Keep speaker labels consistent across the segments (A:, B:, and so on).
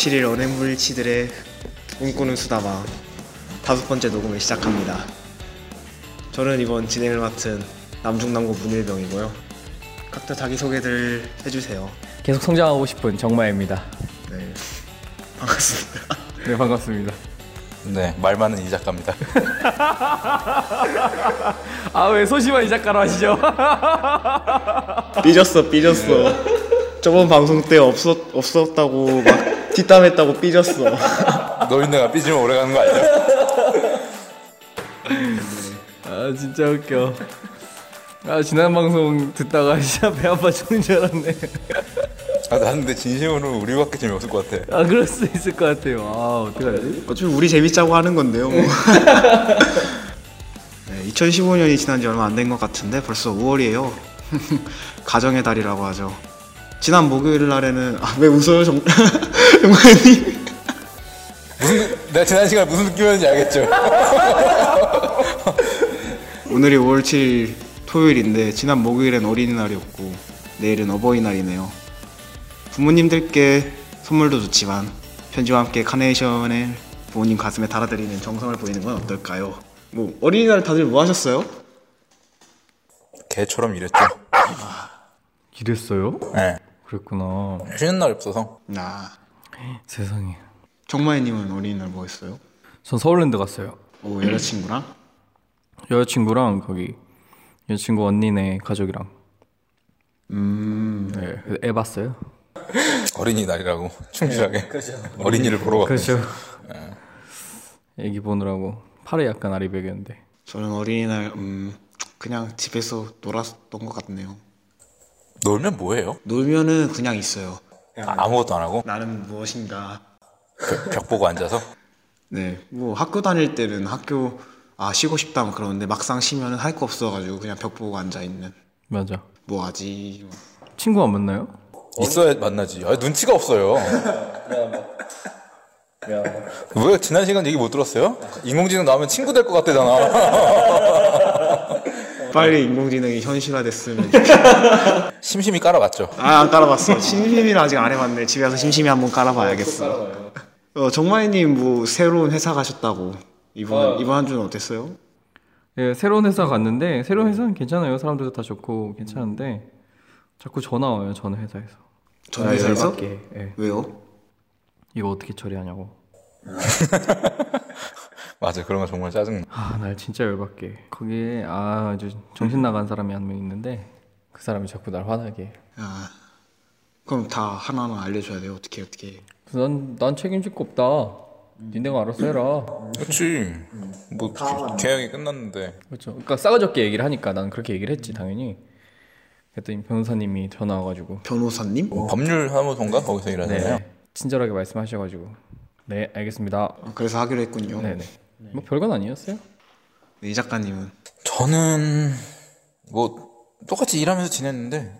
A: 7일 언행불일치들의 꿈꾸는 수다방 다섯 번째 녹음을 시작합니다. 저는 이번 진행을 맡은 남중남고 문일병이고요. 각자 자기소개들 해주세요.
B: 계속 성장하고 싶은 정마입니다.
A: 네, 반갑습니다.
B: 네 반갑습니다.
C: 네, 말 많은 이 작가입니다.
B: 아 왜 소심한 이 작가로 하시죠?
A: 삐졌어, 삐졌어. 저번 방송 때 없었, 없었다고 막 뒷담했다고 삐졌어.
C: 노인네가 삐지면 오래 가는 거 아니야?
B: 아 진짜 웃겨. 아 지난 방송 듣다가 진짜 배 아파 죽는 줄 알았네.
C: 아, 나는 근데 진심으로 우리밖에 재미없을 것 같아.
B: 아 그럴 수 있을 것 같아요. 아 어떡하지?
A: 어차피 우리 재밌자고 하는 건데요. 뭐. 네, 2015년이 지난 지 얼마 안 된 것 같은데 벌써 5월이에요. 가정의 달이라고 하죠. 지난 목요일 날에는 아, 왜 웃어요, 정 정말님?
C: 무슨, 내가 지난 시간 무슨 느낌이었는지 알겠죠?
A: 오늘이 5월 7일 토요일인데 지난 목요일엔 어린이날이었고 내일은 어버이날이네요. 부모님들께 선물도 좋지만 편지와 함께 카네이션을 부모님 가슴에 달아드리는 정성을 보이는 건 어떨까요? 뭐 어린이날 다들 뭐 하셨어요?
C: 개처럼 일했죠.
B: 이랬어요?
C: 네.
B: 그랬구나.
C: 쉬는 날 없어서.
A: 나
B: 세상에.
A: 정마이님은 어린이날 뭐 했어요?
B: 전 서울랜드 갔어요.
A: 오 여자친구랑?
B: 여자친구랑 거기 여자친구 언니네 가족이랑.
A: 음
B: 네. 애 봤어요?
C: 어린이날이라고. 충실하게. 어린이를 보러 갔죠.
B: 그렇죠. 애기 보느라고 팔에 약간 아리백이었는데.
A: 저는 어린이날 음 그냥 집에서 놀았던 것 같네요.
C: 놀면 뭐해요?
A: 놀면은 그냥 있어요.
C: 아, 아무것도 안 하고?
A: 나는 무엇인가.
C: 벽, 벽 보고 앉아서?
A: 네, 뭐 학교 다닐 때는 학교 아 쉬고 싶다 뭐 그러는데 막상 쉬면은 할 거 없어가지고 그냥 벽 보고 앉아 있는.
B: 맞아.
A: 뭐 하지?
B: 친구 안 만나요?
C: 있어야 만나지. 아, 눈치가 없어요. 왜 지난 시간 얘기 못 들었어요? 인공지능 나오면 친구 될 것 같대잖아.
A: 빨리 인공지능이 현실화됐으면.
C: 심심히 깔아봤죠.
A: 아 안 깔아봤어. 심심이는 아직 안 해봤네. 집에 가서 심심이 한번 깔아봐야겠어. 어 정마이님 뭐 새로운 회사 가셨다고 이번 이번 한 주는 어땠어요?
B: 예, 새로운 회사 갔는데 새로운 회사는 괜찮아요. 사람들도 다 좋고 괜찮은데 자꾸 전화 와요. 전 회사에서.
A: 전
B: 아,
A: 회사에서?
B: 열받게. 예.
A: 왜요?
B: 이거 어떻게 처리하냐고.
C: 맞아, 그런 거 정말 짜증나.
B: 아, 날 진짜 열받게. 거기에 아, 아주 정신 나간 사람이 한 명 있는데 그 사람이 자꾸 날 화나게.
A: 아 그럼 다 하나하나 알려줘야 돼요. 어떻게 어떻게.
B: 난, 난 책임질 거 없다. 니네가 알아서 해라.
C: 그렇지. 뭐 계약이 끝났는데
B: 그렇죠. 그러니까 싸가지 없게 얘기를 하니까 난 그렇게 얘기를 했지 당연히. 그랬더니 변호사님이 전화 와가지고
A: 변호사님?
C: 법률 사무소인가 거기서 일하잖아요.
B: 네 친절하게 말씀하셔가지고 네 알겠습니다.
A: 아, 그래서 하기로 했군요.
B: 네네. 뭐 별건 아니었어요?
A: 네, 이 작가님은?
C: 저는 뭐 똑같이 일하면서 지냈는데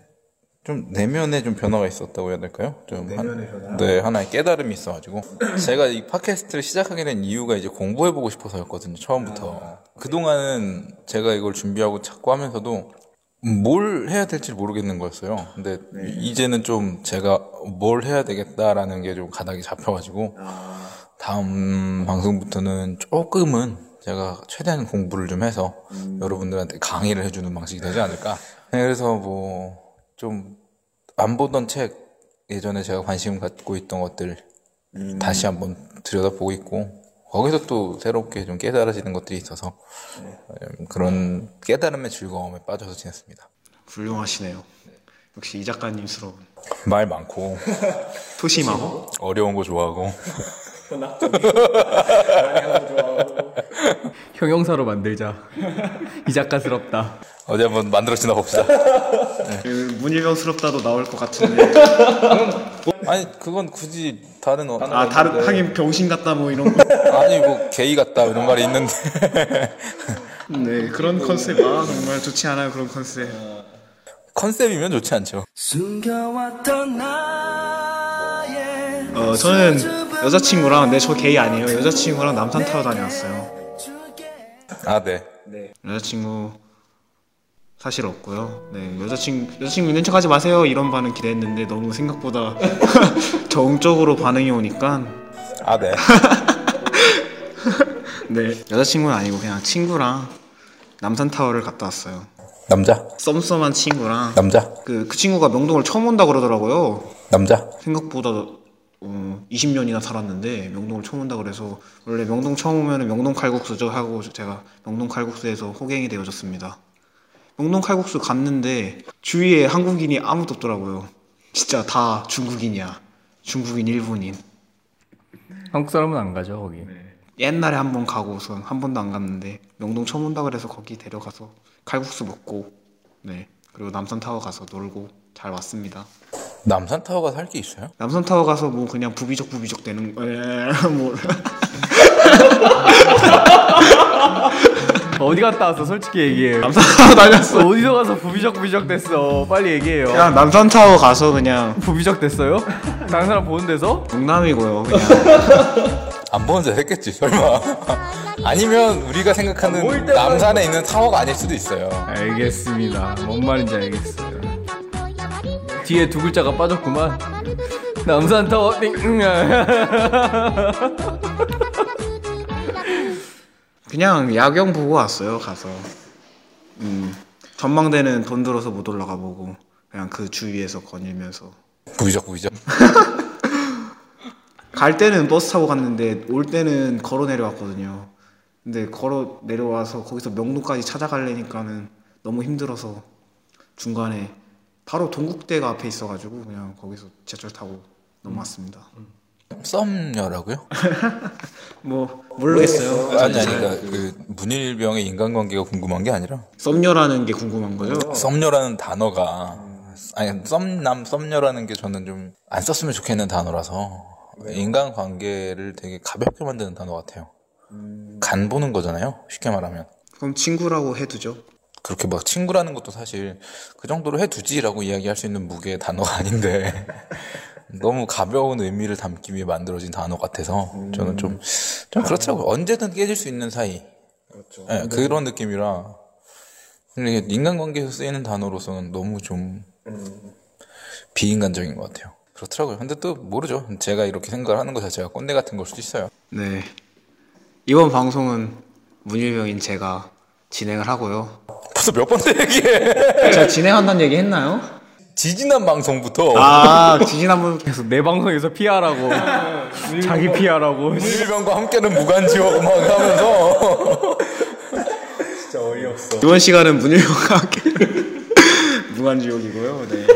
C: 좀 내면에 좀 변화가 있었다고 해야 될까요? 좀 한, 네 하나의 깨달음이 있어가지고. 제가 이 팟캐스트를 시작하게 된 이유가 이제 공부해보고 싶어서였거든요 처음부터. 그 동안은 제가 이걸 준비하고 자꾸 하면서도 뭘 해야 될지 모르겠는 거였어요. 근데 이제는 좀 제가 뭘 해야 되겠다라는 게 좀 가닥이 잡혀가지고 다음 방송부터는 조금은 제가 최대한 공부를 좀 해서 여러분들한테 강의를 해주는 방식이 되지 않을까. 네, 그래서 뭐 좀 안 보던 책 예전에 제가 관심 갖고 있던 것들 다시 한번 들여다보고 있고 거기서 또 새롭게 좀 깨달아지는 것들이 있어서 음, 그런 깨달음의 즐거움에 빠져서 지냈습니다.
A: 훌륭하시네요. 역시 이 작가님스러운
C: 말 많고
A: 소심하고
C: 어려운 거 좋아하고
B: 형용사로 만들자. 이 작가스럽다.
C: 어디 한번 만들어 지나 봅시다.
A: 그 문일병스럽다도 나올 것 같은데
C: 아니 그건 굳이 다른 어,
A: 아 다른 하긴 병신 같다 뭐 이런 거.
C: 아니 뭐 게이 같다 이런 말이 있는데
A: 네 그런 컨셉 아 정말 좋지 않아요 그런 컨셉.
C: 컨셉이면 좋지 않죠.
A: 어 저는 여자친구랑 근데 저 게이 아니에요. 여자친구랑 남산 타러 다녀왔어요.
C: 아 네.
A: 여자친구 사실 없고요. 네 여자친구 여자친구 있는 척하지 마세요 이런 반응 기대했는데 너무 생각보다 정적으로 반응이 오니까
C: 아 네.
A: 네 여자친구는 아니고 그냥 친구랑 남산 타워를 갔다 왔어요.
C: 남자
A: 썸썸한 친구랑
C: 남자
A: 그, 그 친구가 명동을 처음 온다 그러더라고요.
C: 남자
A: 생각보다 어, 20년이나 살았는데 명동을 처음 온다 그래서 원래 명동 처음 오면 명동 칼국수죠 하고 제가 명동 칼국수에서 호갱이 되어줬습니다. 명동 칼국수 갔는데 주위에 한국인이 아무도 없더라고요. 진짜 다 중국인이야. 중국인, 일본인.
B: 한국 사람은 안 가죠 거기.
A: 옛날에 한 번 가고선 한 번도 안 갔는데 명동 처음 온다 그래서 거기 데려가서 칼국수 먹고 네 그리고 남산타워 가서 놀고 잘 왔습니다.
C: 남산타워가 살 게 있어요?
A: 남산타워 가서 뭐 그냥 부비적 부비적 되는 에, 뭐
B: 어디 갔다 왔어 솔직히 얘기해.
A: 남산타워 다녔어.
B: 어디서 가서 부비적 부비적 됐어. 빨리 얘기해요.
A: 그냥 남산타워 가서 그냥
B: 부비적 됐어요? 다른 사람 보는 데서?
A: 농담이고요. 그냥
C: 안 보는 줄 했겠지 설마 아니면 우리가 생각하는 남산에 있는 타워가 아닐 수도 있어요
B: 알겠습니다. 뭔 말인지 알겠어요. 뒤에 두 글자가 빠졌구만. 남산타워 띵.
A: 그냥 야경 보고 왔어요. 가서 음 전망대는 돈 들어서 못 올라가 보고 그냥 그 주위에서 거닐면서
C: 부비적 부비적
A: 갈 때는 버스 타고 갔는데 올 때는 걸어 내려왔거든요. 근데 걸어 내려와서 거기서 명동까지 찾아가려니까는 너무 힘들어서 중간에 바로 동국대가 앞에 있어가지고 그냥 거기서 지하철 타고 넘어왔습니다.
C: 썸녀라고요?
A: 뭐 모르겠어요.
C: 아니 아니 그러니까 그 문일병의 인간관계가 궁금한 게 아니라
A: 썸녀라는 게 궁금한 거예요.
C: 썸녀라는 단어가 아니 썸남 썸녀라는 게 저는 좀 안 썼으면 좋겠는 단어라서 인간관계를 되게 가볍게 만드는 단어 같아요 간 보는 거잖아요 쉽게 말하면
A: 그럼 친구라고 해두죠.
C: 그렇게 막 친구라는 것도 사실 그 정도로 해두지라고 이야기할 수 있는 무게의 단어가 아닌데 너무 가벼운 의미를 담기 위해 만들어진 단어 같아서 저는 좀, 좀 그렇더라고요. 언제든 깨질 수 있는 사이. 그렇죠. 그런 느낌이라 인간관계에서 쓰이는 단어로서는 너무 좀 비인간적인 것 같아요. 그렇더라고요. 근데 또 모르죠. 제가 이렇게 생각을 하는 것 자체가 꼰대 같은 걸 수도 있어요.
A: 네. 이번 방송은 문일병인 제가 진행을 하고요.
C: 벌써 몇 번째 얘기해.
A: 제가 진행한다는 얘기 했나요?
C: 지지난 방송부터
A: 아, 지지난번
B: 계속 내 방송에서 피하라고. 자기 피하라고.
C: 문일병과 함께는 무간지옥 막 하면서
A: 이번 시간은 문일병과 함께 무한지옥이고요. 네.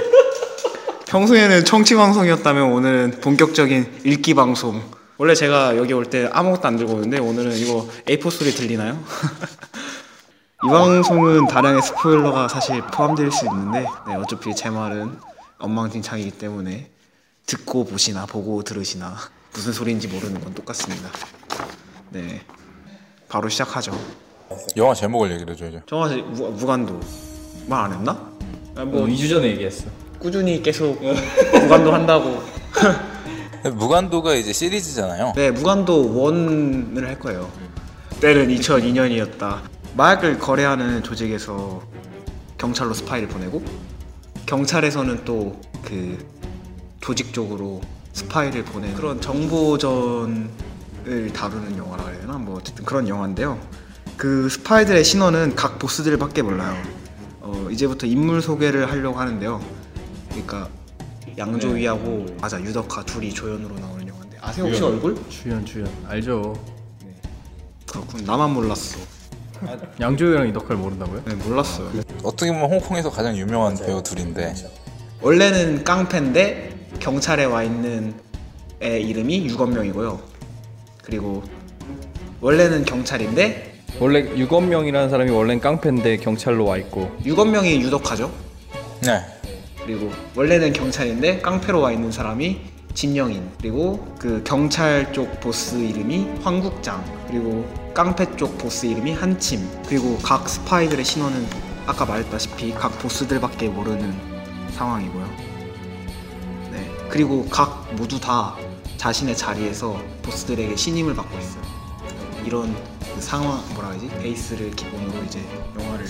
A: 평소에는 청취 방송이었다면 오늘은 본격적인 읽기 방송. 원래 제가 여기 올 때 아무것도 안 들고 오는데 오늘은 이거 A4 소리 들리나요? 이 방송은 다량의 스포일러가 사실 포함될 수 있는데 네, 어차피 제 말은 엉망진창이기 때문에 듣고 보시나 보고 들으시나 무슨 소리인지 모르는 건 똑같습니다. 네, 바로 시작하죠.
C: 영화 제목을 얘기를 해줘야죠.
A: 정화 씨 무, 무간도 말 안 했나? 아,
B: 뭐뭐 2주 전에 얘기했어.
A: 꾸준히 계속 무간도 한다고.
C: 무간도가 이제 시리즈잖아요.
A: 네, 무간도 원을 할 거예요. 때는 2002년이었다. 마약을 거래하는 조직에서 경찰로 스파이를 보내고 경찰에서는 또 그 조직적으로 스파이를 보내 그런 정보전을 다루는 영화라 해야 되나? 뭐 어쨌든 그런 영화인데요. 그 스파이들의 신원은 각 보스들밖에 몰라요. 어, 이제부터 인물 소개를 하려고 하는데요. 그러니까 양조위하고 맞아 유덕화 둘이 조연으로 나오는 영화인데 아세요 혹시 얼굴?
B: 주연 주연 알죠.
A: 그렇군 나만 몰랐어.
B: 양조위랑 이덕화를 모른다고요?
A: 네 몰랐어요.
C: 어떻게 보면 홍콩에서 가장 유명한 배우 둘인데
A: 원래는 깡패인데 경찰에 와 있는 애 이름이 유건명이고요. 그리고 원래는 경찰인데
B: 원래 유건명이라는 사람이 원래는 깡패인데 경찰로 와 있고
A: 유건명이 유덕화죠.
C: 네.
A: 그리고 원래는 경찰인데 깡패로 와 있는 사람이 진영인 그리고 그 경찰 쪽 보스 이름이 황국장 그리고 깡패 쪽 보스 이름이 한침 그리고 각 스파이들의 신원은 아까 말했다시피 각 보스들밖에 모르는 상황이고요. 네 그리고 각 모두 다 자신의 자리에서 보스들에게 신임을 받고 있어요. 이런 그 상황 뭐라 하지 베이스를 기본으로 이제 영화를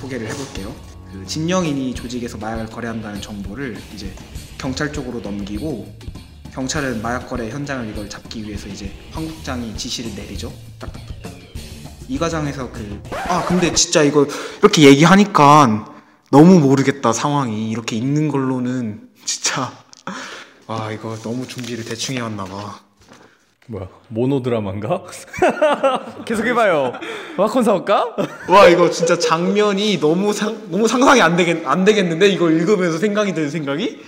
A: 소개를 해볼게요. 그 진영인이 조직에서 마약을 거래한다는 정보를 이제 경찰 쪽으로 넘기고 경찰은 마약 거래 현장을 이걸 잡기 위해서 이제 황 국장이 지시를 내리죠. 딱딱딱딱. 이 과정에서 그 아 근데 진짜 이거 이렇게 얘기하니까 너무 모르겠다 상황이 이렇게 있는 걸로는 진짜 아 이거 너무 준비를 대충 해왔나 봐.
B: 뭐야 모노드라마인가? 계속해봐요 와콘 사올까?
A: 와 이거 진짜 장면이 너무 상 너무 상상이 안 되겠 안 되겠는데 이거 읽으면서 생각이 드는 생각이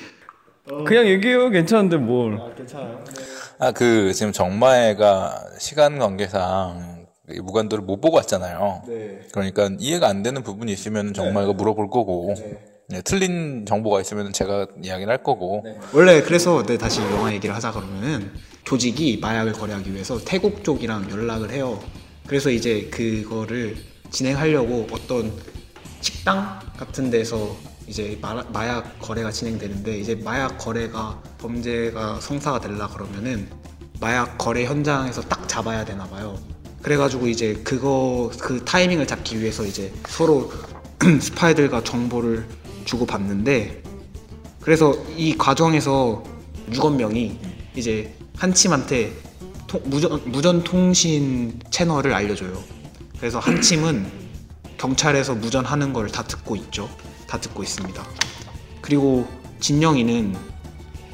B: 그냥 얘기해요. 괜찮은데 뭘.
C: 아, 그, 지금 정마애가 시간 관계상 이 무관도를 못 보고 왔잖아요.
A: 네.
C: 그러니까 이해가 안 되는 부분이 있으면 정마애가 물어볼 거고, 네, 틀린 정보가 있으면 제가 이야기를 할 거고,
A: 원래 그래서 네, 다시 영화 얘기를 하자 그러면은 조직이 마약을 거래하기 위해서 태국 쪽이랑 연락을 해요. 그래서 이제 그거를 진행하려고 어떤 식당 같은 데서 이제 마, 마약 거래가 진행되는데 이제 마약 거래가 범죄가 성사가 되려 그러면은 마약 거래 현장에서 딱 잡아야 되나 봐요. 그래가지고 이제 그거 그 타이밍을 잡기 위해서 이제 서로 스파이들과 정보를 주고 받는데 그래서 이 과정에서 유건명이 이제 한침한테 통- 무전, 무전 통신 채널을 알려줘요. 그래서 한침은 경찰에서 무전하는 걸 다 듣고 있죠. 다 듣고 있습니다. 그리고 진영이는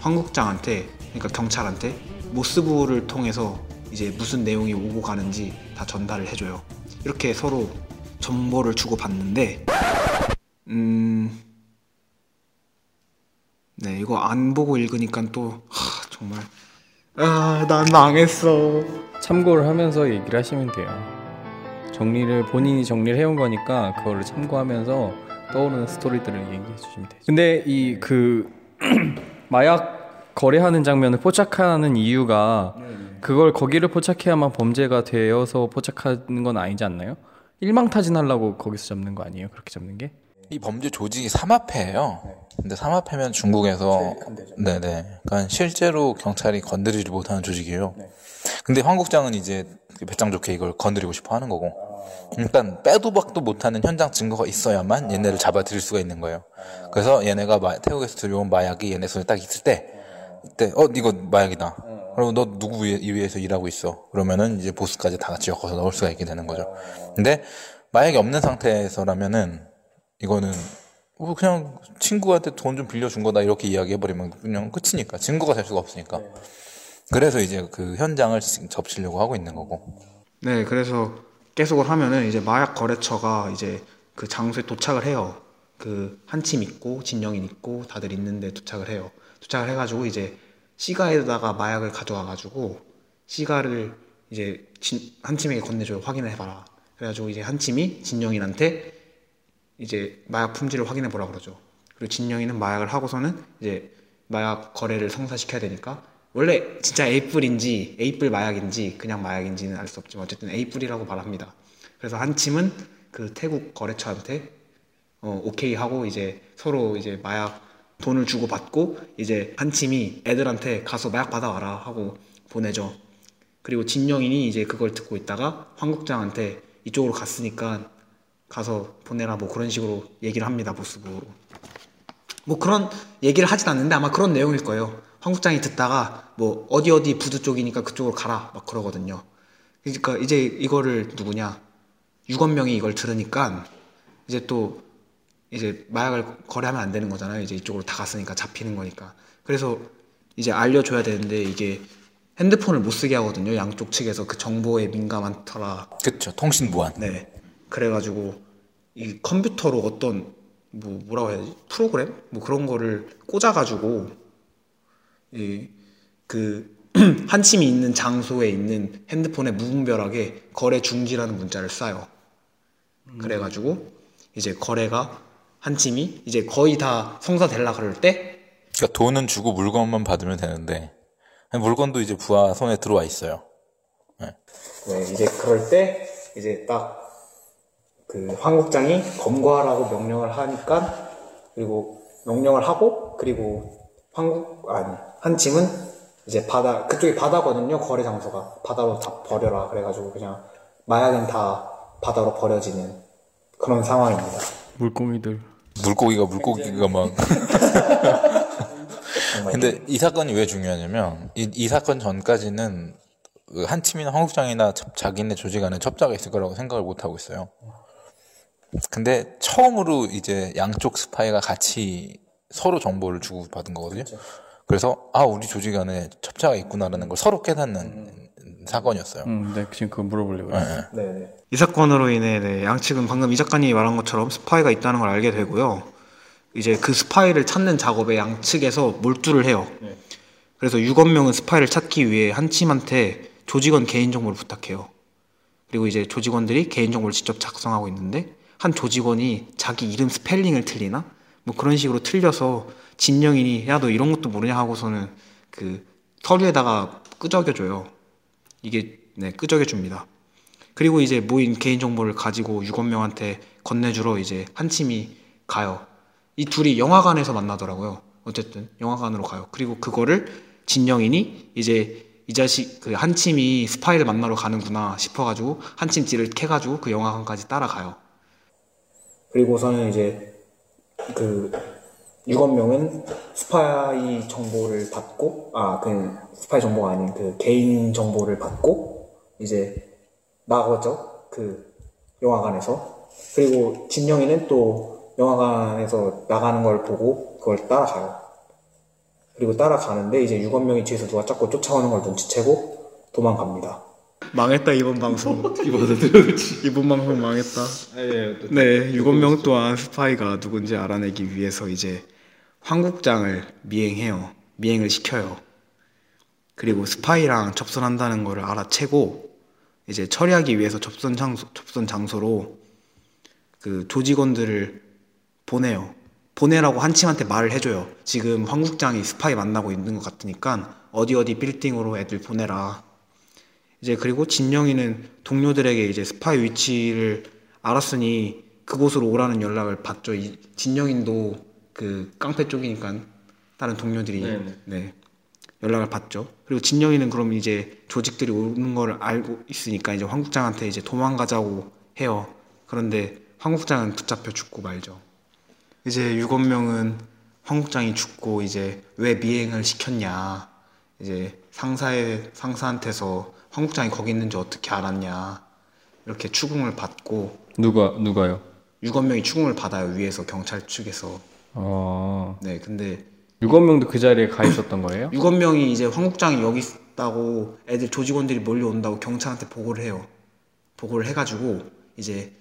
A: 황국장한테 그러니까 경찰한테 모스부를 통해서 이제 무슨 내용이 오고 가는지 다 전달을 해줘요. 이렇게 서로 정보를 주고 받는데 음. 네, 이거 안 보고 읽으니까 또 하, 정말 아, 난 망했어.
B: 참고를 하면서 얘기를 하시면 돼요 정리를 본인이 정리를 해온 거니까 그거를 참고하면서 떠오르는 스토리들을 얘기해 주시면 되죠 근데 이 그 마약 거래하는 장면을 포착하는 이유가 그걸 거기를 포착해야만 범죄가 되어서 포착하는 건 아니지 않나요? 일망타진하려고 거기서 잡는 거 아니에요? 그렇게 잡는 게?
C: 이 범죄 조직이 삼합회예요. 근데 삼합회면 중국에서 네네. 그러니까 실제로 경찰이 건드리지 못하는 조직이에요. 근데 황국장은 이제 그 배짱 좋게 이걸 건드리고 싶어 하는 거고. 일단 빼도 박도 못하는 현장 증거가 있어야만 얘네를 잡아들일 수가 있는 거예요. 그래서 얘네가 마- 태국에서 들여온 마약이 얘네 손에 딱 있을 때, 이때 어 이거 마약이다. 그리고 너 누구 위에, 이 위에서 일하고 있어? 그러면은 이제 보스까지 다 같이 엮어서 넣을 수가 있게 되는 거죠. 근데 마약이 없는 상태에서라면은 이거는 뭐 그냥 친구한테 돈 좀 빌려준 거다 이렇게 이야기해버리면 그냥 끝이니까 증거가 될 수가 없으니까 그래서 이제 그 현장을 지금 접시려고 하고 있는 거고
A: 네, 그래서 계속을 하면은 이제 마약 거래처가 이제 그 장소에 도착을 해요. 그 한침 있고 진영인 있고 다들 있는데 도착을 해요. 도착을 해가지고 이제 시가에다가 마약을 가져와가지고 시가를 이제 진, 한침에게 건네줘요. 확인을 해봐라. 그래가지고 이제 한침이 진영인한테 이제 마약 품질을 확인해 보라 그러죠. 그리고 진영이는 마약을 하고서는 이제 마약 거래를 성사시켜야 되니까 원래 진짜 A뿔인지 A뿔 마약인지 그냥 마약인지는 알 수 없지만 어쨌든 A뿔이라고 말합니다. 그래서 한침은 그 태국 거래처한테 어, 오케이 하고 이제 서로 이제 마약 돈을 주고 받고 이제 한침이 애들한테 가서 마약 받아와라 하고 보내죠. 그리고 진영인이 이제 그걸 듣고 있다가 황국장한테 이쪽으로 갔으니까 가서 보내라 뭐 그런 식으로 얘기를 합니다 보스부. 뭐 그런 얘기를 하진 않는데 아마 그런 내용일 거예요. 황국장이 듣다가 뭐 어디 어디 부두 쪽이니까 그쪽으로 가라 막 그러거든요. 그러니까 이제 이거를 누구냐 유건명이 이걸 들으니까 이제 또 이제 마약을 거래하면 안 되는 거잖아요. 이제 이쪽으로 다 갔으니까 잡히는 거니까. 그래서 이제 알려줘야 되는데 이게 핸드폰을 못 쓰게 하거든요. 양쪽 측에서 그 정보에 민감한터라.
C: 그쵸 통신 무한
A: 네. 그래가지고 이 컴퓨터로 어떤 뭐 뭐라고 해야지 프로그램 뭐 그런 거를 꽂아가지고 이 그 한침이 있는 장소에 있는 핸드폰에 무분별하게 거래 중지라는 문자를 쏴요. 그래가지고 이제 거래가 한침이 이제 거의 다 성사될라 그럴 때
C: 그러니까 돈은 주고 물건만 받으면 되는데 물건도 이제 부하 손에 들어와 있어요.
A: 네, 이제 그럴 때 이제 딱 그 황국장이 검거하라고 명령을 하니까 그리고 명령을 하고 그리고 황국 아니 한침은 이제 바다 그쪽이 바다거든요 거래 장소가 바다로 다 버려라 그래가지고 그냥 마약은 다 바다로 버려지는 그런 상황입니다.
B: 물고기들.
C: 물고기가 물고기가 막. 근데 이 사건이 왜 중요하냐면 이, 이 사건 전까지는 그한 팀이나 한국장이나 첩- 자기네 조직 안에 첩자가 있을 거라고 생각을 못 하고 있어요. 근데 처음으로 이제 양쪽 스파이가 같이 서로 정보를 주고 받은 거거든요. 그 래서 아 우리 조직 안에 첩자가 있구나라는 걸 서로 깨닫는 사건이었어요.
B: 음, 네, 지금 그거 물어보려고 그래.
A: 네. 이 사건으로 인해 네, 양측은 방금 이 작가님이 말한 것처럼 스파이가 있다는 걸 알게 되고요. 이제 그 스파이를 찾는 작업에 양측에서 몰두를 해요. 그래서 유건명은 스파이를 찾기 위해 한침한테 조직원 개인정보를 부탁해요. 그리고 이제 조직원들이 개인정보를 직접 작성하고 있는데 한 조직원이 자기 이름 스펠링을 틀리나? 뭐 그런 식으로 틀려서 진영인이 야 너 이런 것도 모르냐 하고서는 그 서류에다가 끄적여줘요. 이게 네 끄적여줍니다. 그리고 이제 모인 개인 정보를 가지고 유건명한테 건네주러 이제 한 팀이 가요. 이 둘이 영화관에서 만나더라고요. 어쨌든 영화관으로 가요. 그리고 그거를 진영인이 이제 이 자식 그한 팀이 스파이를 만나러 가는구나 싶어가지고 한팀 뒤를 캐가지고 그 영화관까지 따라가요. 그리고서는 이제 그 유건명은 스파이 정보를 받고 아 그 스파이 정보가 아닌 그 개인 정보를 받고 이제 나가죠. 그 영화관에서. 그리고 진영이는 또 영화관에서 나가는 걸 보고 그걸 따라가요. 그리고 따라가는데 이제 유건명이 뒤에서 누가 자꾸 쫓아오는 걸 눈치채고 도망갑니다 망했다 이번 방송 이번 이번 방송 망했다 네, 유건명 또한 스파이가 누군지 알아내기 위해서 이제 황국장을 미행해요. 미행을 시켜요. 그리고 스파이랑 접선한다는 거를 알아채고 이제 처리하기 위해서 접선 장소, 접선 장소로 그 조직원들을 보내요. 보내라고 한침한테 말을 해줘요. 지금 황국장이 스파이 만나고 있는 것 같으니까 어디 어디 빌딩으로 애들 보내라. 이제 그리고 진영이는 동료들에게 이제 스파이 위치를 알았으니 그곳으로 오라는 연락을 받죠. 이 진영인도 그 깡패 쪽이니까 다른 동료들이
B: 네네.
A: 네 연락을 받죠. 그리고 진영이는 그럼 이제 조직들이 오는 걸 알고 있으니까 이제 황국장한테 이제 도망가자고 해요. 그런데 황국장은 붙잡혀 죽고 말죠. 이제 유건명은 황국장이 죽고 이제 왜 미행을 시켰냐 이제 상사의 상사한테서 황국장이 거기 있는지 어떻게 알았냐. 이렇게 추궁을 받고
B: 누가 누가요?
A: 유건명이 추궁을 받아요 위에서 경찰 측에서.
B: 아,
A: 네 근데
B: 유건명도 그 자리에 가 있었던 거예요?
A: 유건명이 이제 황국장이 여기 있다고 애들 조직원들이 몰려온다고 경찰한테 보고를 해요. 보고를 해가지고 이제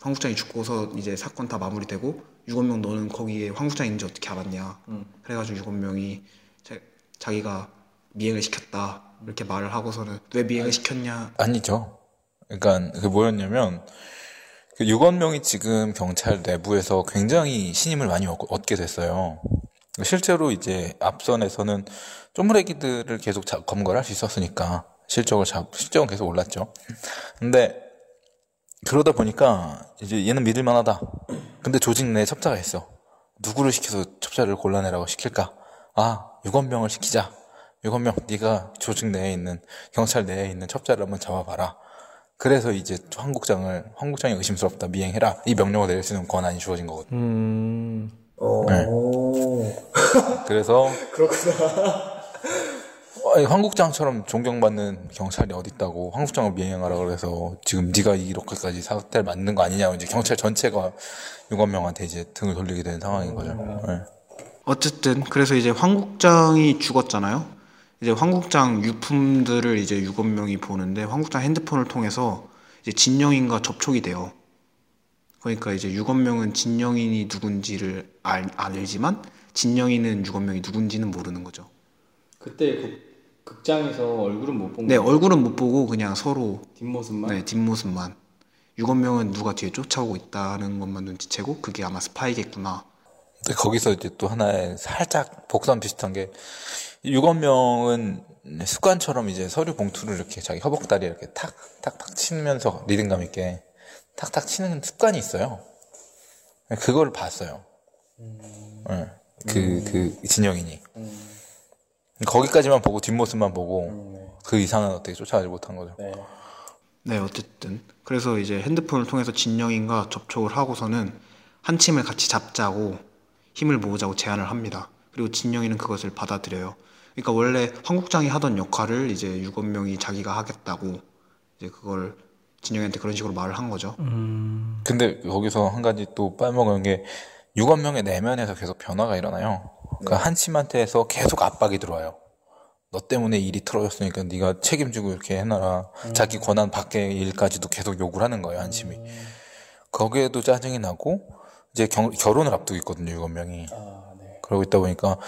A: 황국장이 죽고서 이제 사건 다 마무리되고 유건명 너는 거기에 황국장이 있는지 어떻게 알았냐. 그래가지고 유건명이 자, 자기가 미행을 시켰다 이렇게 말을 하고서는 왜 미행을 시켰냐
C: 아니죠. 그러니까 그 뭐였냐면 그 유건명이 지금 경찰 내부에서 굉장히 신임을 많이 얻- 얻게 됐어요. 실제로 이제 앞선에서는 쪼무레기들을 계속 자- 검거를 할 수 있었으니까 실적을 잡 실적은 계속 올랐죠. 근데 그러다 보니까 이제 얘는 믿을 만하다. 근데 조직 내에 첩자가 있어. 누구를 시켜서 첩자를 골라내라고 시킬까? 아, 유건명을 시키자. 유건명, 네가 조직 내에 있는 경찰 내에 있는 첩자를 한번 잡아봐라. 그래서 이제 한국장을 한국장이 의심스럽다 미행해라 이 명령을 내릴 수 있는 권한이 주어진 거거든요.
B: 음,
A: 어...
C: 그래서
A: 그렇구나
C: 아니, 황국장처럼 존경받는 경찰이 어디 있다고 황국장을 미행하라 그래서 지금 네가 이렇게까지 사태를 만든 거 아니냐고 이제 경찰 전체가 유건명한테 이제 등을 돌리게 되는 상황인 거죠. 네.
A: 어쨌든 그래서 이제 황국장이 죽었잖아요. 이제 황국장 유품들을 이제 유건명이 보는데 황국장 핸드폰을 통해서 이제 진영인과 접촉이 돼요. 그러니까 이제 유건명은 진영인이 누군지를 알, 알지만 진영인은 유건명이 누군지는 모르는 거죠.
B: 그때 극, 극장에서 얼굴은 못
A: 본네
B: 거예요?
A: 얼굴은 못 보고 그냥 서로
B: 뒷모습만?
A: 네 뒷모습만 유건명은 누가 뒤에 쫓아오고 있다는 것만 눈치채고 그게 아마 스파이겠구나.
C: 근데 거기서 이제 또 하나의 살짝 복선 비슷한 게 유건명은 습관처럼 이제 서류 봉투를 이렇게 자기 허벅다리에 이렇게 탁탁탁 치면서 리듬감 있게 탁탁 치는 습관이 있어요. 그걸 봤어요. 네. 그, 그, 진영인이. 거기까지만 보고 뒷모습만 보고 그 이상은 어떻게 쫓아가지 못한 거죠.
B: 네.
A: 네, 어쨌든 그래서 이제 핸드폰을 통해서 진영인과 접촉을 하고서는 한 침을 같이 잡자고 힘을 모으자고 제안을 합니다. 그리고 진영이는 그것을 받아들여요. 그러니까 원래 황국장이 하던 역할을 이제 유건명이 자기가 하겠다고 이제 그걸 진영이한테 그런 식으로 말을 한 거죠.
C: 근데 거기서 한 가지 또 빠먹은 게 유건명의 내면에서 계속 변화가 일어나요. 그러니까 한침한테서 계속 압박이 들어와요. 너 때문에 일이 틀어졌으니까 네가 책임지고 이렇게 해놔라. 자기 권한 밖의 일까지도 계속 욕을 하는 거예요, 한침이. 거기에도 짜증이 나고 이제 경- 결혼을 앞두고 있거든요, 유건명이. 그러고 있다 보니까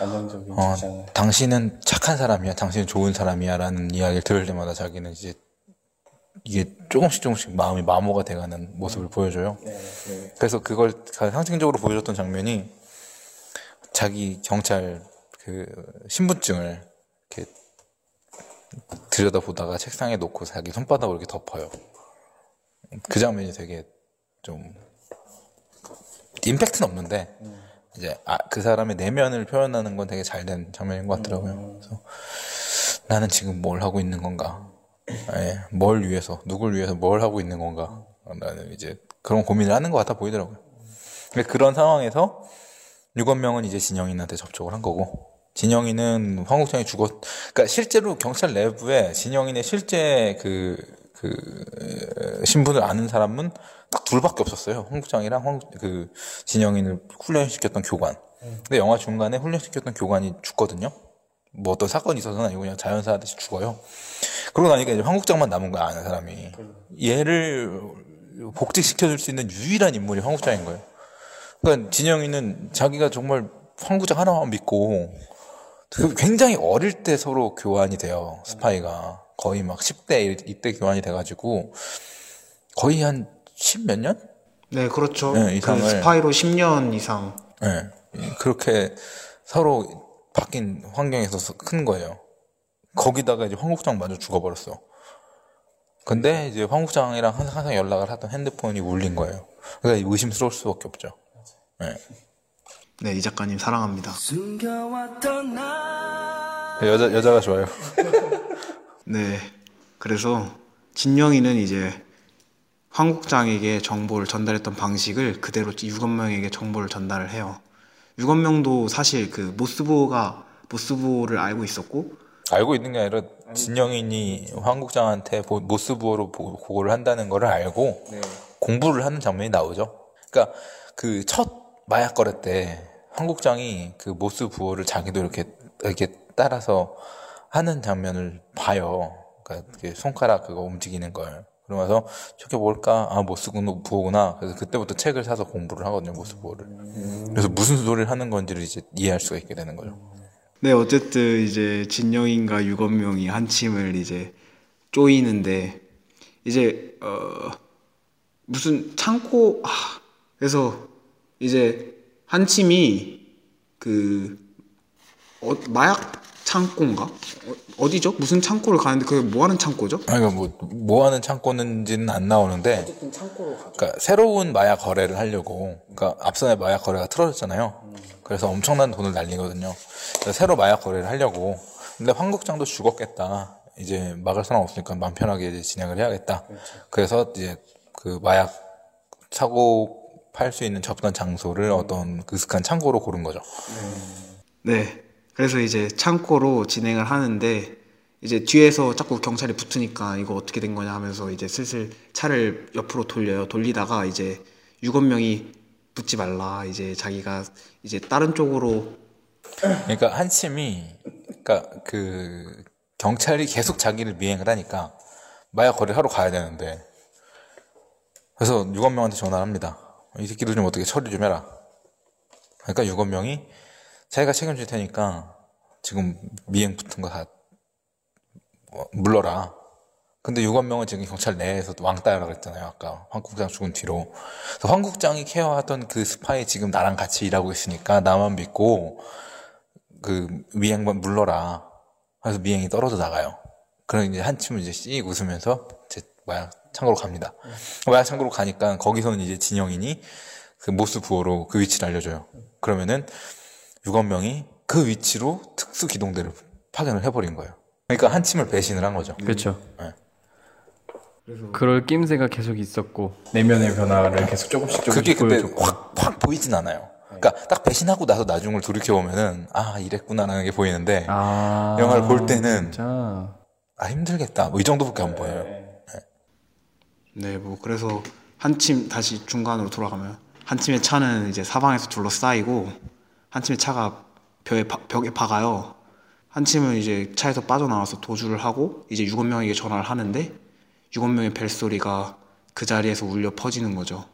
B: 안정적인
C: 어, 당신은 착한 사람이야, 당신은 좋은 사람이야라는 이야기를 들을 때마다 자기는 이제 이게 조금씩 조금씩 마음이 마모가 돼가는 모습을 보여줘요. 그래서 그걸 상징적으로 보여줬던 장면이 자기 경찰 그 신분증을 이렇게 들여다 보다가 책상에 놓고 자기 손바닥으로 이렇게 덮어요. 그 장면이 되게 좀 임팩트는 없는데 이제 아, 그 사람의 내면을 표현하는 건 되게 잘 된 장면인 것 같더라고요. 그래서 나는 지금 뭘 하고 있는 건가? 예, 뭘 위해서, 누굴 위해서 뭘 하고 있는 건가? 나는 이제 그런 고민을 하는 것 같아 보이더라고요. 근데 그런 상황에서 유건명은 이제 진영이한테 접촉을 한 거고, 진영이는 황국장이 죽었, 그러니까 실제로 경찰 내부에 진영이의 실제 그, 그, 신분을 아는 사람은 딱 둘밖에 없었어요. 황국장이랑 황, 그, 진영이를 훈련시켰던 교관. 근데 영화 중간에 훈련시켰던 교관이 죽거든요. 뭐 어떤 사건이 있어서는 아니고 그냥 자연사 하듯이 죽어요. 그러고 나니까 이제 황국장만 남은 거야, 아는 사람이. 얘를 복직시켜줄 수 있는 유일한 인물이 황국장인 거예요. 그러니까 진영이는 자기가 정말 황국장 하나만 믿고 그 굉장히 어릴 때 서로 교환이 돼요, 스파이가. 거의 막 10대, 이때 교환이 돼가지고 거의 한 10 몇 년?
A: 네, 그렇죠.
C: 네,
A: 그
C: 이상을-
A: 스파이로 10년 이상.
C: 예. 그렇게 서로 바뀐 환경에서 큰 거예요. 거기다가 이제 황국장 마저 죽어버렸어. 근데 이제 황국장이랑 항상, 항상 연락을 하던 핸드폰이 울린 거예요. 그러니까 의심스러울 수밖에 없죠. 예.
A: 네, 이 작가님 사랑합니다.
C: 여자, 여자가 좋아요.
A: 네. 그래서 진영이는 이제 황국장에게 정보를 전달했던 방식을 그대로 유건명에게 정보를 전달을 해요. 유건명도 사실 그 모스보가 모스보를 알고 있었고
C: 알고 있는 게 아니라 진영인이 황국장한테 보- 보고를 한다는 거를 알고 공부를 하는 장면이 나오죠. 그러니까 그 첫 마약 거래 때 황국장이 그 모스부호를 자기도 이렇게 이렇게 따라서 하는 장면을 봐요. 그러니까 손가락 그거 움직이는 걸. 그러면서 저게 뭘까? 아 모스부호구나. 그래서 그때부터 책을 사서 공부를 하거든요. 모스부호를. 그래서 무슨 소리를 하는 건지를 이제 이해할 수가 있게 되는 거죠.
A: 네, 어쨌든 이제 진영인과 유건명이 한침을 이제 쪼이는데 이제 어 무슨 창고 아, 그래서 이제 한침이 그 어, 마약 창고인가 어, 디죠 무슨 창고를 가는데 그게 뭐 하는 창고죠?
C: 아니, 그러니까 뭐, 뭐 하는 창고는지는 안 나오는데. 그러니까 새로운 마약 거래를 하려고. 그러니까 앞선에 마약 거래가 틀어졌잖아요. 그래서 엄청난 돈을 날리거든요. 그래서 새로 마약 거래를 하려고. 근데 황국장도 죽었겠다. 이제 막을 사람 없으니까 마음 편하게 이제 진행을 해야겠다. 그래서 이제 그 마약 사고 팔 수 있는 접단 장소를 어떤 으슥한 창고로 고른 거죠.
A: 네. 그래서 이제 창고로 진행을 하는데 이제 뒤에서 자꾸 경찰이 붙으니까 이거 어떻게 된 거냐 하면서 이제 슬슬 차를 옆으로 돌려요. 돌리다가 이제 유건명이 붙지 말라. 이제 자기가 이제 다른 쪽으로
C: 그러니까 한침이 그러니까 그 경찰이 계속 자기를 미행을 하니까 마약 거래를 하러 가야 되는데 그래서 유건명한테 전화를 합니다. 이 새끼들 좀 어떻게 처리 좀 해라. 그러니까 유건명이 자기가 책임질 테니까 지금 미행 붙은 거 다 물러라. 근데 유건명은 지금 경찰 내에서 왕따라 그랬잖아요. 아까 황 국장 죽은 뒤로. 그래서 황국장이 care하던 그 스파이 지금 나랑 같이 일하고 있으니까 나만 믿고 그 미행만 물려라. 그래서 미행이 떨어져 나가요. 그럼 이제 한침 이제 씩 웃으면서 제 마약 창고로 갑니다. 마약 창고로 가니까 거기서는 이제 진영인이 그 모스 부호로 그 위치를 알려줘요. 그러면은 유건명이 그 위치로 특수 기동대를 파견을 해버린 거예요. 그러니까 한침을 배신을 한 거죠.
B: 그렇죠. 그럴 낌새가 계속 있었고 내면의 변화를 계속 조금씩 조금씩
C: 그게 근데
B: 보여줬고
C: 확, 확 보이진 않아요. 그러니까 딱 배신하고 나서 나중을 돌이켜 보면은 아 이랬구나라는 게 보이는데
B: 아
C: 영화를 볼 때는
B: 진짜
C: 아 힘들겠다 뭐 이 정도밖에 안 보여요.
A: 네, 뭐 그래서 한 팀 다시 중간으로 돌아가면 한 팀의 차는 이제 사방에서 둘러싸이고 한 팀의 차가 벽에, 바- 벽에 박아요. 한 팀은 이제 차에서 빠져나와서 도주를 하고 이제 유건명에게 전화를 하는데 유건명의 벨소리가 그 자리에서 울려 퍼지는 거죠.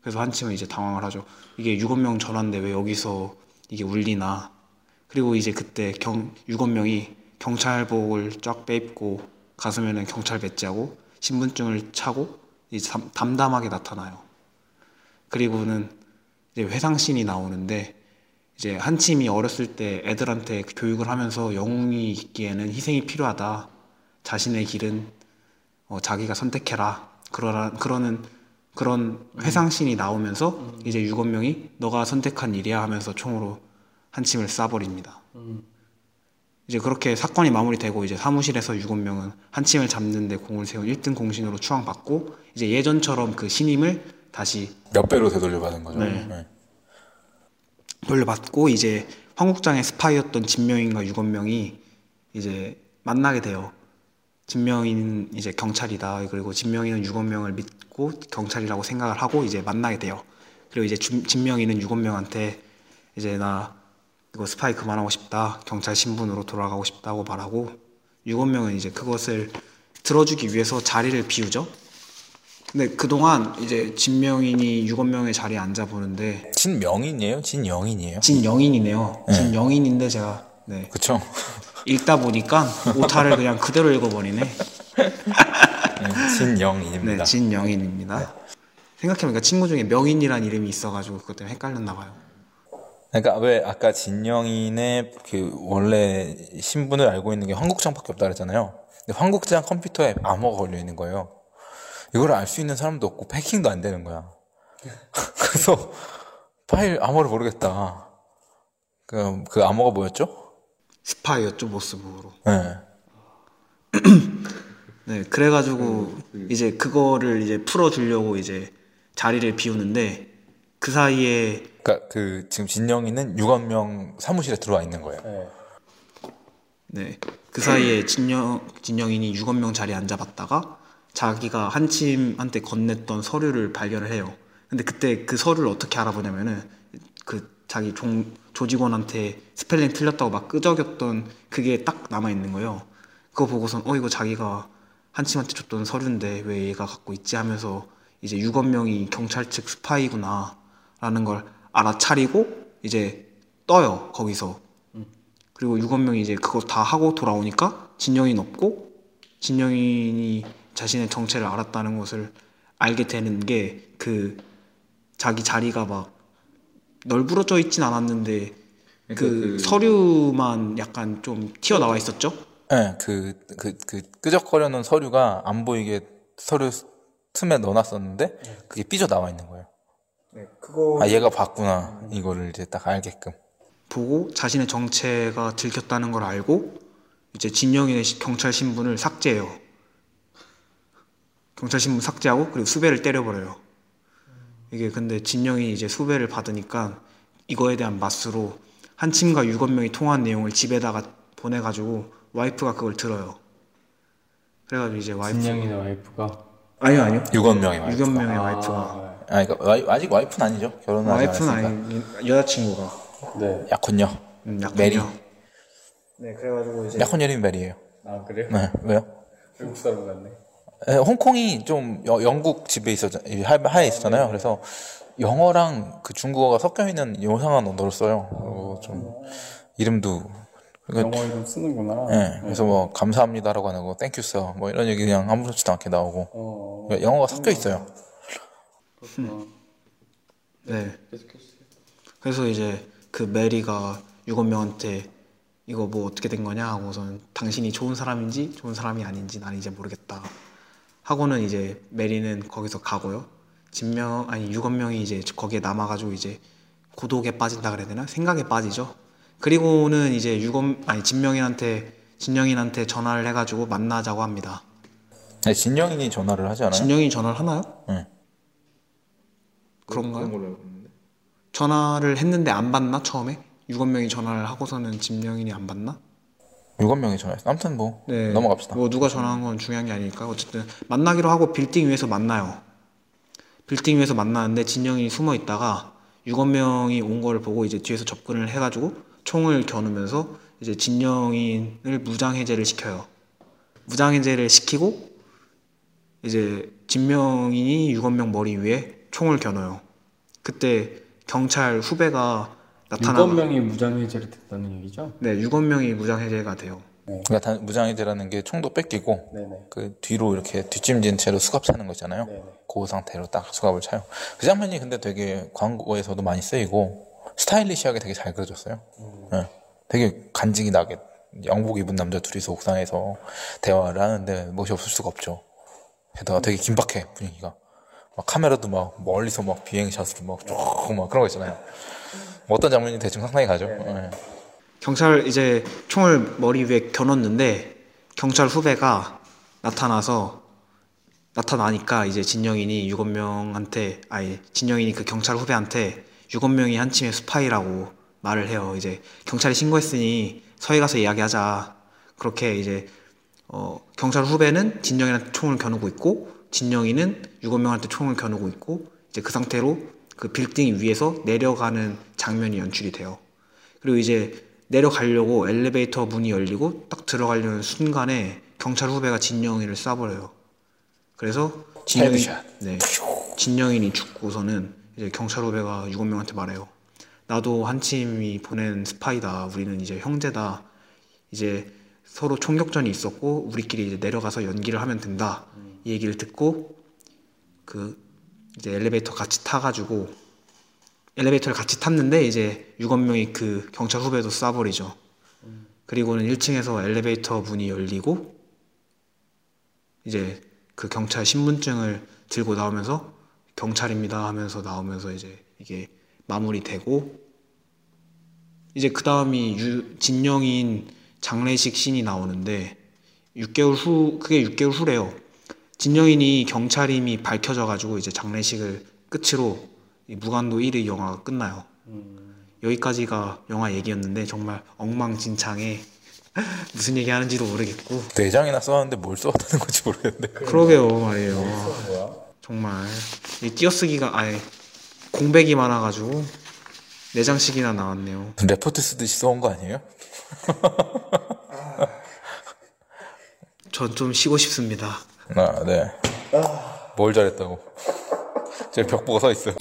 A: 그래서 한 팀은 이제 당황을 하죠. 이게 유건명 전화인데 왜 여기서 이게 울리나. 그리고 이제 그때 경, 유건명이 경찰복을 쫙 빼입고 가슴에는 경찰 배지하고 신분증을 차고 이제 담, 담담하게 나타나요. 그리고는 이제 회상신이 나오는데 이제 한 팀이 어렸을 때 애들한테 그 교육을 하면서 영웅이 있기에는 희생이 필요하다. 자신의 길은 어, 자기가 선택해라. 그러라 그러는 그런 회상신이 나오면서 이제 유건명이 너가 선택한 일이야 하면서 총으로 한 팀을 쏴버립니다. 이제 그렇게 사건이 마무리되고 이제 사무실에서 유건명은 한 팀을 잡는데 공을 세운 1등 공신으로 추앙받고 이제 예전처럼 그 신임을 다시
C: 몇 배로 되돌려 받은 거죠.
A: 네.
C: 네.
A: 돌려받고 이제 황국장의 스파이였던 진영인과 유건명이 이제 만나게 돼요. 진영이는 이제 경찰이다. 그리고 진영이는 유건명을 믿고 경찰이라고 생각을 하고 이제 만나게 돼요. 그리고 이제 준- 진영이는 유건명한테 이제 나 이거 스파이 그만하고 싶다. 경찰 신분으로 돌아가고 싶다고 말하고 유건명은 이제 그것을 들어주기 위해서 자리를 비우죠. 근데 그동안 이제 진명인이 유건명의 자리에 앉아 보는데
C: 진명인이에요? 진영인이에요?
A: 진영인이네요. 진영인인데 제가 네
C: 그쵸?
A: 읽다 보니까 오타를 그냥 그대로 읽어버리네.
C: 네, 진영인입니다.
A: 네, 진영인입니다. 생각해보니까 친구 중에 명인이란 이름이 있어가지고 그것 때문에 헷갈렸나 봐요.
C: 그러니까 왜 아까 진영인의 그 원래 신분을 알고 있는 게 황국장밖에 없다 그랬잖아요. 근데 황국장 컴퓨터에 암호가 걸려 있는 거예요. 이걸 알 수 있는 사람도 없고 패킹도 안 되는 거야. 그래서 파일 암호를 모르겠다. 그, 그 암호가 뭐였죠?
A: 스파이였죠 모스북으로.
C: 네.
A: 네, 그래가지고 이제 그거를 이제 풀어주려고 이제 자리를 비우는데 그 사이에
C: 그러니까 그 지금 진영이는 유건명 사무실에 들어와 있는 거예요.
A: 네, 그 사이에 진영 진영인이 유건명 자리에 앉아봤다가 자기가 한침한테 건넸던 서류를 발견을 해요. 근데 그때 그 서류를 어떻게 알아보냐면은 그 자기 종, 조직원한테 스펠링 틀렸다고 막 끄적였던 그게 딱 남아 있는 거예요. 그거 보고선 어 이거 자기가 한침한테 줬던 서류인데 왜 얘가 갖고 있지 하면서 이제 유건명이 경찰 측 스파이구나 라는 걸 알아차리고 이제 떠요 거기서. 그리고 유건명이 이제 그거 다 하고 돌아오니까 진영인 없고 진영인이 자신의 정체를 알았다는 것을 알게 되는 게 그 자기 자리가 막 널브러져 있진 않았는데 그 서류만 약간 좀 튀어나와 있었죠?
C: 네, 그, 그, 그, 끄적거려 놓은 서류가 안 보이게 서류 틈에 넣어놨었는데, 그게 삐져 나와 있는 거예요.
A: 네, 그거
C: 아, 얘가 봤구나. 이거를 이제 딱 알게끔.
A: 보고 자신의 정체가 들켰다는 걸 알고 이제 진영인의 시- 경찰 신분을 삭제해요. 경찰 신분 삭제하고 그리고 수배를 때려버려요. 이게 근데 진영이 이제 수배를 받으니까 이거에 대한 맞수로 한침과 유건명이 통화한 내용을 집에다가 보내가지고 와이프가 그걸 들어요. 그래가지고 이제 와이프
B: 진영이네 와이프가
A: 아니요 아니요
C: 유건명의 와이프.
A: 유건명의 와이프가
C: 아, 그러니까 와이- 아직 와이프는 아니죠. 아직
A: 와이프는. 아닌 여자친구가
B: 네.
C: 약혼녀.
A: 음, 약간요.
C: 메리.
A: 네 그래가지고 이제
C: 약혼녀 이름이 메리예요.
B: 아 그래요?
C: 네, 왜요?
B: 외국 사람 같네
C: 에, 홍콩이 좀 여- 영국 집에 있었, 하- 하에 있었잖아요. 그래서 영어랑 그 중국어가 섞여 있는 요상한 언어를 써요. 그리고 좀 이름도 그러니까
B: 영어 이름 쓰는구나
C: 예, 그래서 뭐 감사합니다라고 하는 거, thank you sir, 뭐 이런 얘기 그냥 아무렇지도 않게 나오고
B: 어
C: 그러니까 영어가 섞여 있어요.
A: 네. 그래서 이제 그 메리가 유건명한테 이거 뭐 어떻게 된 거냐 하고선 당신이 좋은 사람인지 좋은 사람이 아닌지 나는 이제 모르겠다 하고는 이제 메리는 거기서 가고요. 진영 아니 유건명이 이제 거기에 남아가지고 이제 고독에 빠진다 그래야 되나 생각에 빠지죠. 그리고는 이제 유건 아니 진명인한테 진영인한테 전화를 해가지고 만나자고 합니다.
C: 아니, 진영인이 전화를 하지 않아요?
A: 진영이 전화를 하나요?
C: 네.
A: 그런가요? 전화를 했는데 안 받나 처음에? 유건명이 전화를 하고서는 진영인이 안 받나?
C: 유건명이 전화했어. 아무튼 뭐
A: 네.
C: 넘어갑시다.
A: 뭐 누가 전화한 건 중요한 게 아니니까 어쨌든 만나기로 하고 빌딩 위에서 만나요. 빌딩 위에서 만나는데 진영이 숨어 있다가 유건명이 온 걸 보고 이제 뒤에서 접근을 해가지고 총을 겨누면서 이제 진영인을 무장 해제를 시켜요. 무장 해제를 시키고 이제 진명인이 유건명 머리 위에 총을 겨눠요. 그때 경찰 후배가 나타나.
B: 유건명이 무장 해제를 됐다는 얘기죠?
A: 네, 유건명이 무장 해제가 돼요.
C: 그러니까 단- 무장 해제라는 게 총도 뺏기고
B: 네네.
C: 그 뒤로 이렇게 뒷짐진 채로 수갑 차는 거 있잖아요.
B: 네네.
C: 그 상태로 딱 수갑을 차요. 그 장면이 근데 되게 광고에서도 많이 쓰이고 스타일리시하게 되게 잘 그려졌어요. 네. 되게 간직이 나게 양복 입은 남자 둘이서 옥상에서 대화를 하는데 멋이 없을 수가 없죠. 게다가 되게 긴박해 분위기가. 막 카메라도 막 멀리서 막 비행샷으로 막쭉막 그런 거 있잖아요. 뭐 어떤 장면이 대충 상상이 가죠. 네.
A: 경찰 이제 총을 머리 위에 겨눴는데 경찰 후배가 나타나서 나타나니까 이제 진영인이 유건명한테 아니 진영인이 그 경찰 후배한테 유건명이 한침의 스파이라고 말을 해요. 이제 경찰이 신고했으니 서에 가서 이야기하자. 그렇게 이제 어, 경찰 후배는 진영이한테 총을 겨누고 있고 진영이는 유건명한테 총을 겨누고 있고 이제 그 상태로 그 빌딩 위에서 내려가는 장면이 연출이 돼요. 그리고 이제 내려가려고 엘리베이터 문이 열리고 딱 들어가려는 순간에 경찰 후배가 진영이를 쏴버려요. 그래서 진영이. 네, 진영인이 죽고서는 이제 경찰 후배가 유건명한테 말해요. 나도 한침이 보낸 스파이다. 우리는 이제 형제다. 이제 서로 총격전이 있었고 우리끼리 이제 내려가서 연기를 하면 된다. 이 얘기를 듣고 그 이제 엘리베이터 같이 타가지고 엘리베이터를 같이 탔는데 이제 유건명이 그 경찰 후배도 쏴버리죠. 그리고는 1층에서 엘리베이터 문이 열리고 이제 그 경찰 신분증을 들고 나오면서 경찰입니다 하면서 나오면서 이제 이게 마무리되고 이제 그 다음이 유, 진영인 장례식 씬이 나오는데 6개월 후 그게 6개월 후래요. 진영인이 경찰임이 밝혀져 가지고 이제 장례식을 끝으로 이 무간도 1위 영화가 끝나요. 여기까지가 영화 얘기였는데 정말 엉망진창에 무슨 얘기 하는지도 모르겠고
C: 내장이나 써왔는데 뭘 써왔다는 건지 모르겠는데.
A: 그러게요 말이에요. 정말 이 띄어쓰기가 아예 공백이 많아가지고 네 장씩이나 나왔네요.
C: 레포트 쓰듯이 써온 거 아니에요?
A: 전 좀 쉬고 싶습니다.
C: 아, 네. 뭘 잘했다고. 제가 벽 보고 서 있어요.